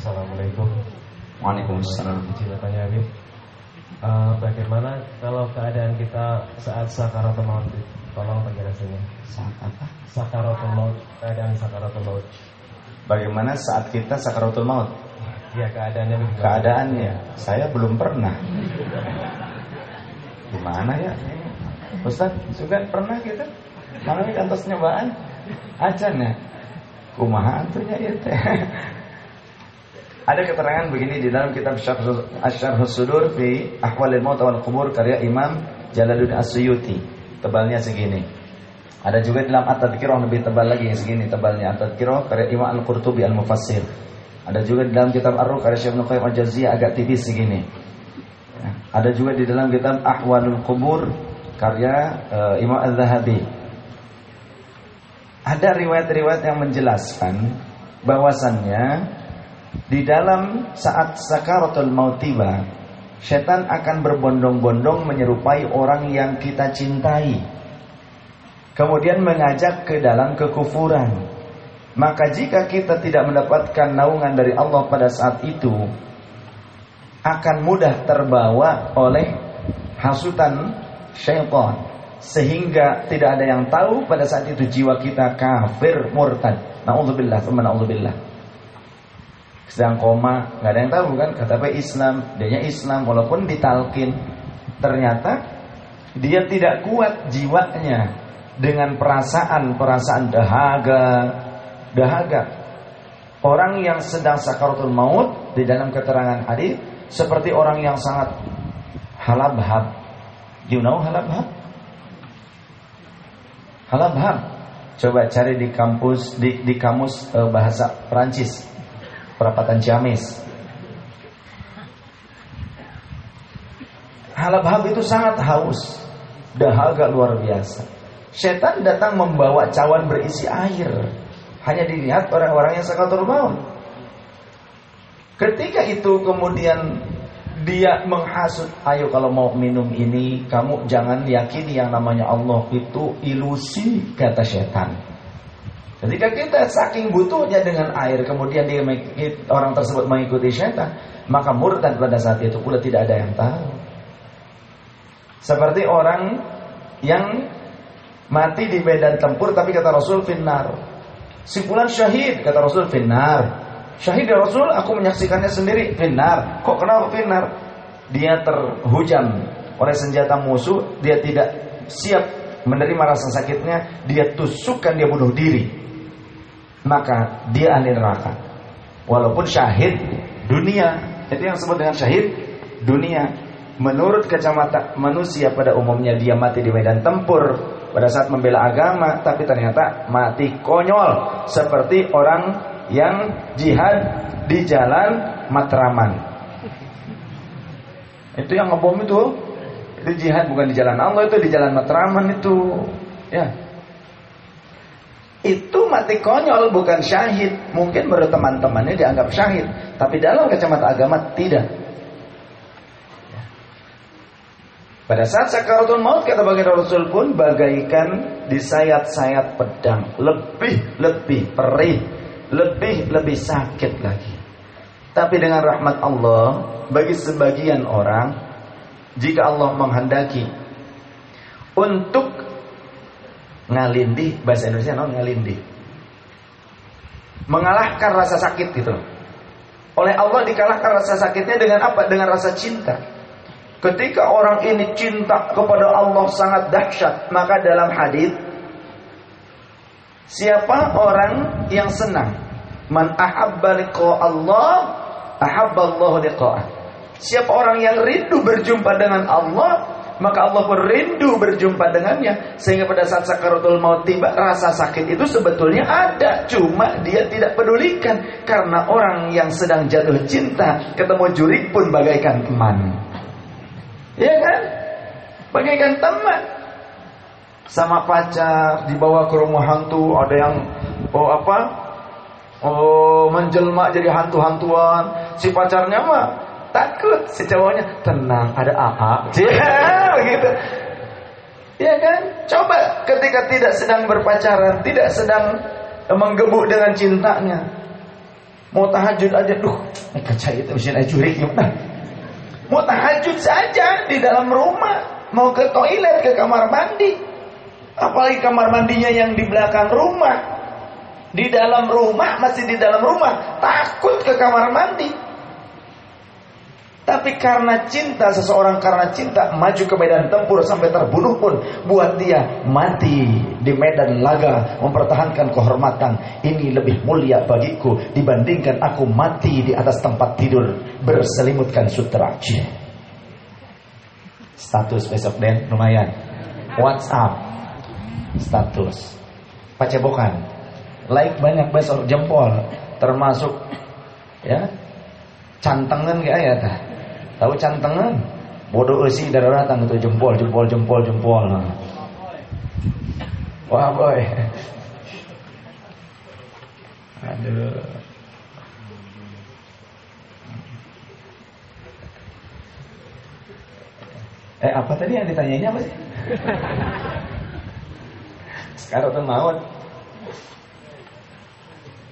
Assalamualaikum. Waalaikumsalam. Izin bertanya Habib. Uh, bagaimana kalau keadaan kita saat sakaratul maut? Tolong penjelasannya. Saat apa? Sakaratul maut, keadaan sakaratul maut. Bagaimana saat kita sakaratul maut? Ya keadaannya. Keadaannya, saya belum pernah. Gimana ya? Ustaz, juga pernah kita? Mana ini kantos nyobaan? Acan ya? Kumaha antunya ya teh. Ada keterangan begini di dalam kitab Asyarh Sudur fi Ahwalil Maut wal Qubur karya Imam Jalaluddin Asyuyuti. Tebalnya segini. Ada juga dalam At-Tadhkirah lebih tebal lagi segini tebalnya At-Tadhkirah karya Imam Al-Qurtubi Al-Mufassir. Ada juga di dalam kitab Ar-Ruh karya Syekh Ibnu Al-Jaziyah agak tipis segini. Ada juga di dalam kitab Ahwalul Qubur karya uh, Imam Al-Zahabi. Ada riwayat-riwayat yang menjelaskan bahwasannya di dalam saat sakaratul maut tiba, setan akan berbondong-bondong menyerupai orang yang kita cintai. Kemudian mengajak ke dalam kekufuran. Maka jika kita tidak mendapatkan naungan dari Allah pada saat itu, akan mudah terbawa oleh hasutan syaitan sehingga tidak ada yang tahu pada saat itu jiwa kita kafir murtad. Nauzubillah, na'udzubillah sedang koma nggak ada yang tahu kan? Kata apa? Islam. Dia Islam walaupun ditalkin. Ternyata dia tidak kuat jiwanya dengan perasaan perasaan dahaga. Dahaga. Orang yang sedang sakaratul maut di dalam keterangan hadis seperti orang yang sangat halabhab. You know halabhab? Halabhab. Coba cari di kampus di, di kamus uh, bahasa Perancis perapatan Ciamis. Halab-hab itu sangat haus, dahaga luar biasa. Setan datang membawa cawan berisi air. Hanya dilihat orang-orang yang sakatul maut. Ketika itu kemudian dia menghasut, ayo kalau mau minum ini, kamu jangan yakini yang namanya Allah itu ilusi, kata setan. Ketika kita saking butuhnya dengan air, kemudian dia orang tersebut mengikuti syaitan, maka murtad pada saat itu pula tidak ada yang tahu. Seperti orang yang mati di medan tempur, tapi kata Rasul finnar. Simpulan syahid kata Rasul finnar. Syahid ya Rasul, aku menyaksikannya sendiri finnar. Kok kenapa finnar? Dia terhujam oleh senjata musuh, dia tidak siap menerima rasa sakitnya, dia tusukkan dia bunuh diri maka dia ahli neraka. Walaupun syahid dunia, itu yang disebut dengan syahid dunia. Menurut kacamata manusia pada umumnya dia mati di medan tempur pada saat membela agama, tapi ternyata mati konyol seperti orang yang jihad di jalan Matraman. Itu yang ngebom itu, itu jihad bukan di jalan Allah itu di jalan Matraman itu, ya itu mati konyol bukan syahid. Mungkin menurut teman-temannya dianggap syahid, tapi dalam kacamata agama tidak. Pada saat sakaratul maut kata baginda Rasul pun bagaikan disayat-sayat pedang, lebih lebih perih, lebih lebih sakit lagi. Tapi dengan rahmat Allah bagi sebagian orang jika Allah menghendaki untuk ngalindi bahasa Indonesia non ngalindi. Mengalahkan rasa sakit gitu. Oleh Allah dikalahkan rasa sakitnya dengan apa? Dengan rasa cinta. Ketika orang ini cinta kepada Allah sangat dahsyat maka dalam hadis siapa orang yang senang? Man ahabba Allah ahabba Allah siapa orang yang rindu berjumpa dengan Allah maka Allah pun rindu berjumpa dengannya. Sehingga pada saat sakaratul maut tiba rasa sakit itu sebetulnya ada. Cuma dia tidak pedulikan. Karena orang yang sedang jatuh cinta ketemu juri pun bagaikan teman. Ya kan? Bagaikan teman. Sama pacar dibawa ke rumah hantu ada yang oh apa? Oh menjelma jadi hantu-hantuan. Si pacarnya mah Takut si cowoknya tenang, ada apa? Ya, begitu. Ya kan? Coba ketika tidak sedang berpacaran, tidak sedang menggebuk dengan cintanya. Mau tahajud aja, duh, kaca itu mesin ajurik gimana? Mau tahajud saja di dalam rumah, mau ke toilet, ke kamar mandi. Apalagi kamar mandinya yang di belakang rumah. Di dalam rumah, masih di dalam rumah, takut ke kamar mandi. Tapi karena cinta seseorang karena cinta maju ke medan tempur sampai terbunuh pun buat dia mati di medan laga mempertahankan kehormatan ini lebih mulia bagiku dibandingkan aku mati di atas tempat tidur berselimutkan sutra. Status besok den lumayan. WhatsApp status. Pacebokan. Like banyak besok jempol termasuk ya cantengan kayak ayat Tahu cantengan? Bodoh esi darah datang itu jempol, jempol, jempol, jempol. Wah boy. Aduh. Eh apa tadi yang ditanyanya apa sih? Sekarang tuh maut.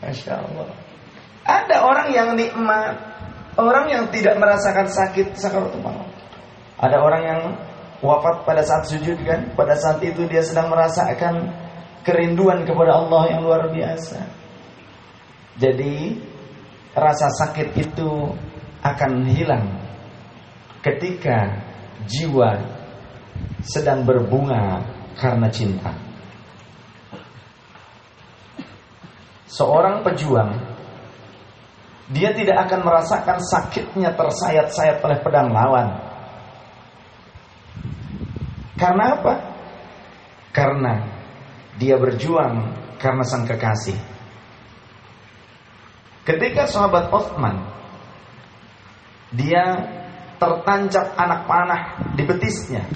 Masya Allah. Ada orang yang nikmat Orang yang tidak merasakan sakit sakaratul maut. Ada orang yang wafat pada saat sujud kan? Pada saat itu dia sedang merasakan kerinduan kepada Allah yang luar biasa. Jadi rasa sakit itu akan hilang ketika jiwa sedang berbunga karena cinta. Seorang pejuang dia tidak akan merasakan sakitnya tersayat-sayat oleh pedang lawan. Karena apa? Karena dia berjuang karena sang kekasih. Ketika sahabat Uthman dia tertancap anak panah di betisnya.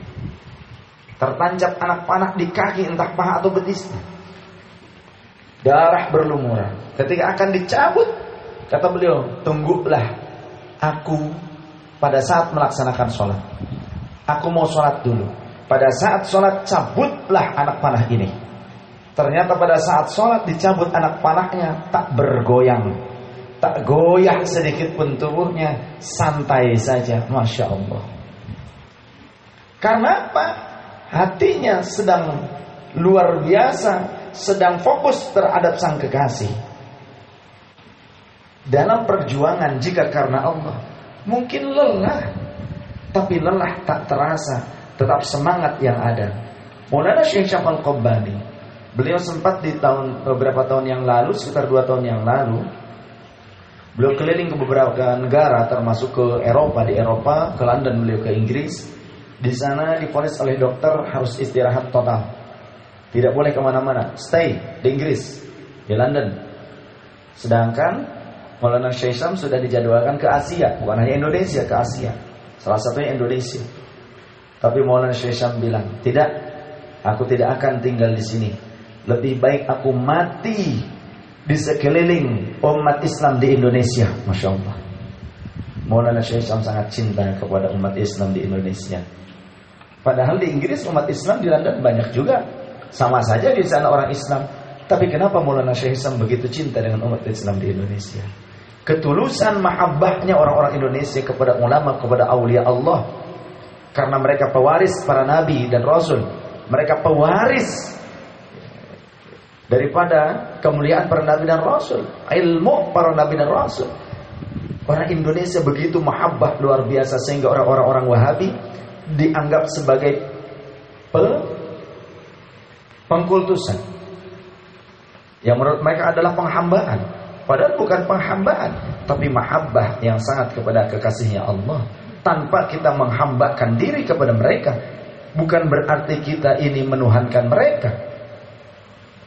Tertancap anak panah di kaki entah paha atau betisnya. Darah berlumuran. Ketika akan dicabut Kata beliau, tunggulah aku pada saat melaksanakan sholat. Aku mau sholat dulu. Pada saat sholat cabutlah anak panah ini. Ternyata pada saat sholat dicabut anak panahnya tak bergoyang. Tak goyah sedikit pun tubuhnya. Santai saja. Masya Allah. Karena apa? Hatinya sedang luar biasa. Sedang fokus terhadap sang kekasih dalam perjuangan jika karena Allah mungkin lelah. Tapi lelah tak terasa tetap semangat yang ada. Maulana Syekh Syafal Qabbani beliau sempat di tahun beberapa tahun yang lalu sekitar dua tahun yang lalu beliau keliling ke beberapa negara termasuk ke Eropa di Eropa ke London beliau ke Inggris. Di sana diponis oleh dokter harus istirahat total. Tidak boleh ke mana-mana. Stay di Inggris di London. Sedangkan Maulana Syekh Syam sudah dijadwalkan ke Asia, bukan hanya Indonesia, ke Asia. Salah satunya Indonesia. Tapi Maulana Syekh Syam bilang, tidak, aku tidak akan tinggal di sini. Lebih baik aku mati di sekeliling umat Islam di Indonesia. Masya Allah. Maulana Syekh Syam sangat cinta kepada umat Islam di Indonesia. Padahal di Inggris umat Islam di London banyak juga. Sama saja di sana orang Islam. Tapi kenapa Maulana Syekh Islam begitu cinta dengan umat Islam di Indonesia? Ketulusan mahabbahnya orang-orang Indonesia kepada ulama, kepada aulia Allah. Karena mereka pewaris para nabi dan rasul. Mereka pewaris daripada kemuliaan para nabi dan rasul, ilmu para nabi dan rasul. Orang Indonesia begitu mahabbah luar biasa sehingga orang-orang Wahabi dianggap sebagai pe pengkultusan. Yang menurut mereka adalah penghambaan. Padahal bukan penghambaan, tapi mahabbah yang sangat kepada kekasihnya Allah. Tanpa kita menghambakan diri kepada mereka, bukan berarti kita ini menuhankan mereka.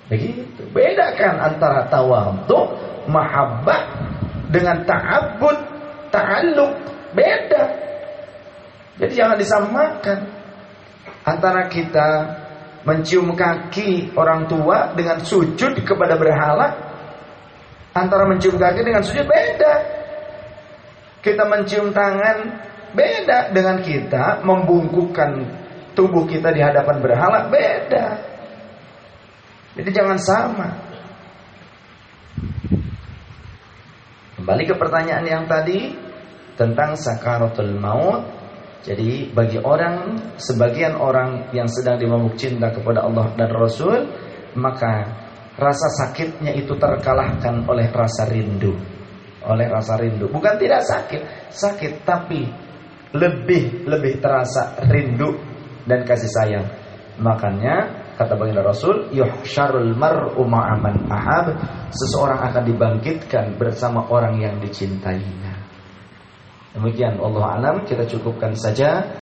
Begitu. Bedakan antara tawadhu, mahabbah dengan ta'abbud, ta'alluq. Beda. Jadi jangan disamakan antara kita mencium kaki orang tua dengan sujud kepada berhala Antara mencium kaki dengan sujud beda. Kita mencium tangan beda dengan kita membungkukkan tubuh kita di hadapan berhala beda. Jadi jangan sama. Kembali ke pertanyaan yang tadi tentang sakaratul maut. Jadi bagi orang sebagian orang yang sedang dimabuk cinta kepada Allah dan Rasul, maka rasa sakitnya itu terkalahkan oleh rasa rindu. Oleh rasa rindu. Bukan tidak sakit, sakit tapi lebih lebih terasa rindu dan kasih sayang. Makanya kata baginda Rasul, yuhsyarul mar'u ma'aman ahab, seseorang akan dibangkitkan bersama orang yang dicintainya. Demikian Allah alam kita cukupkan saja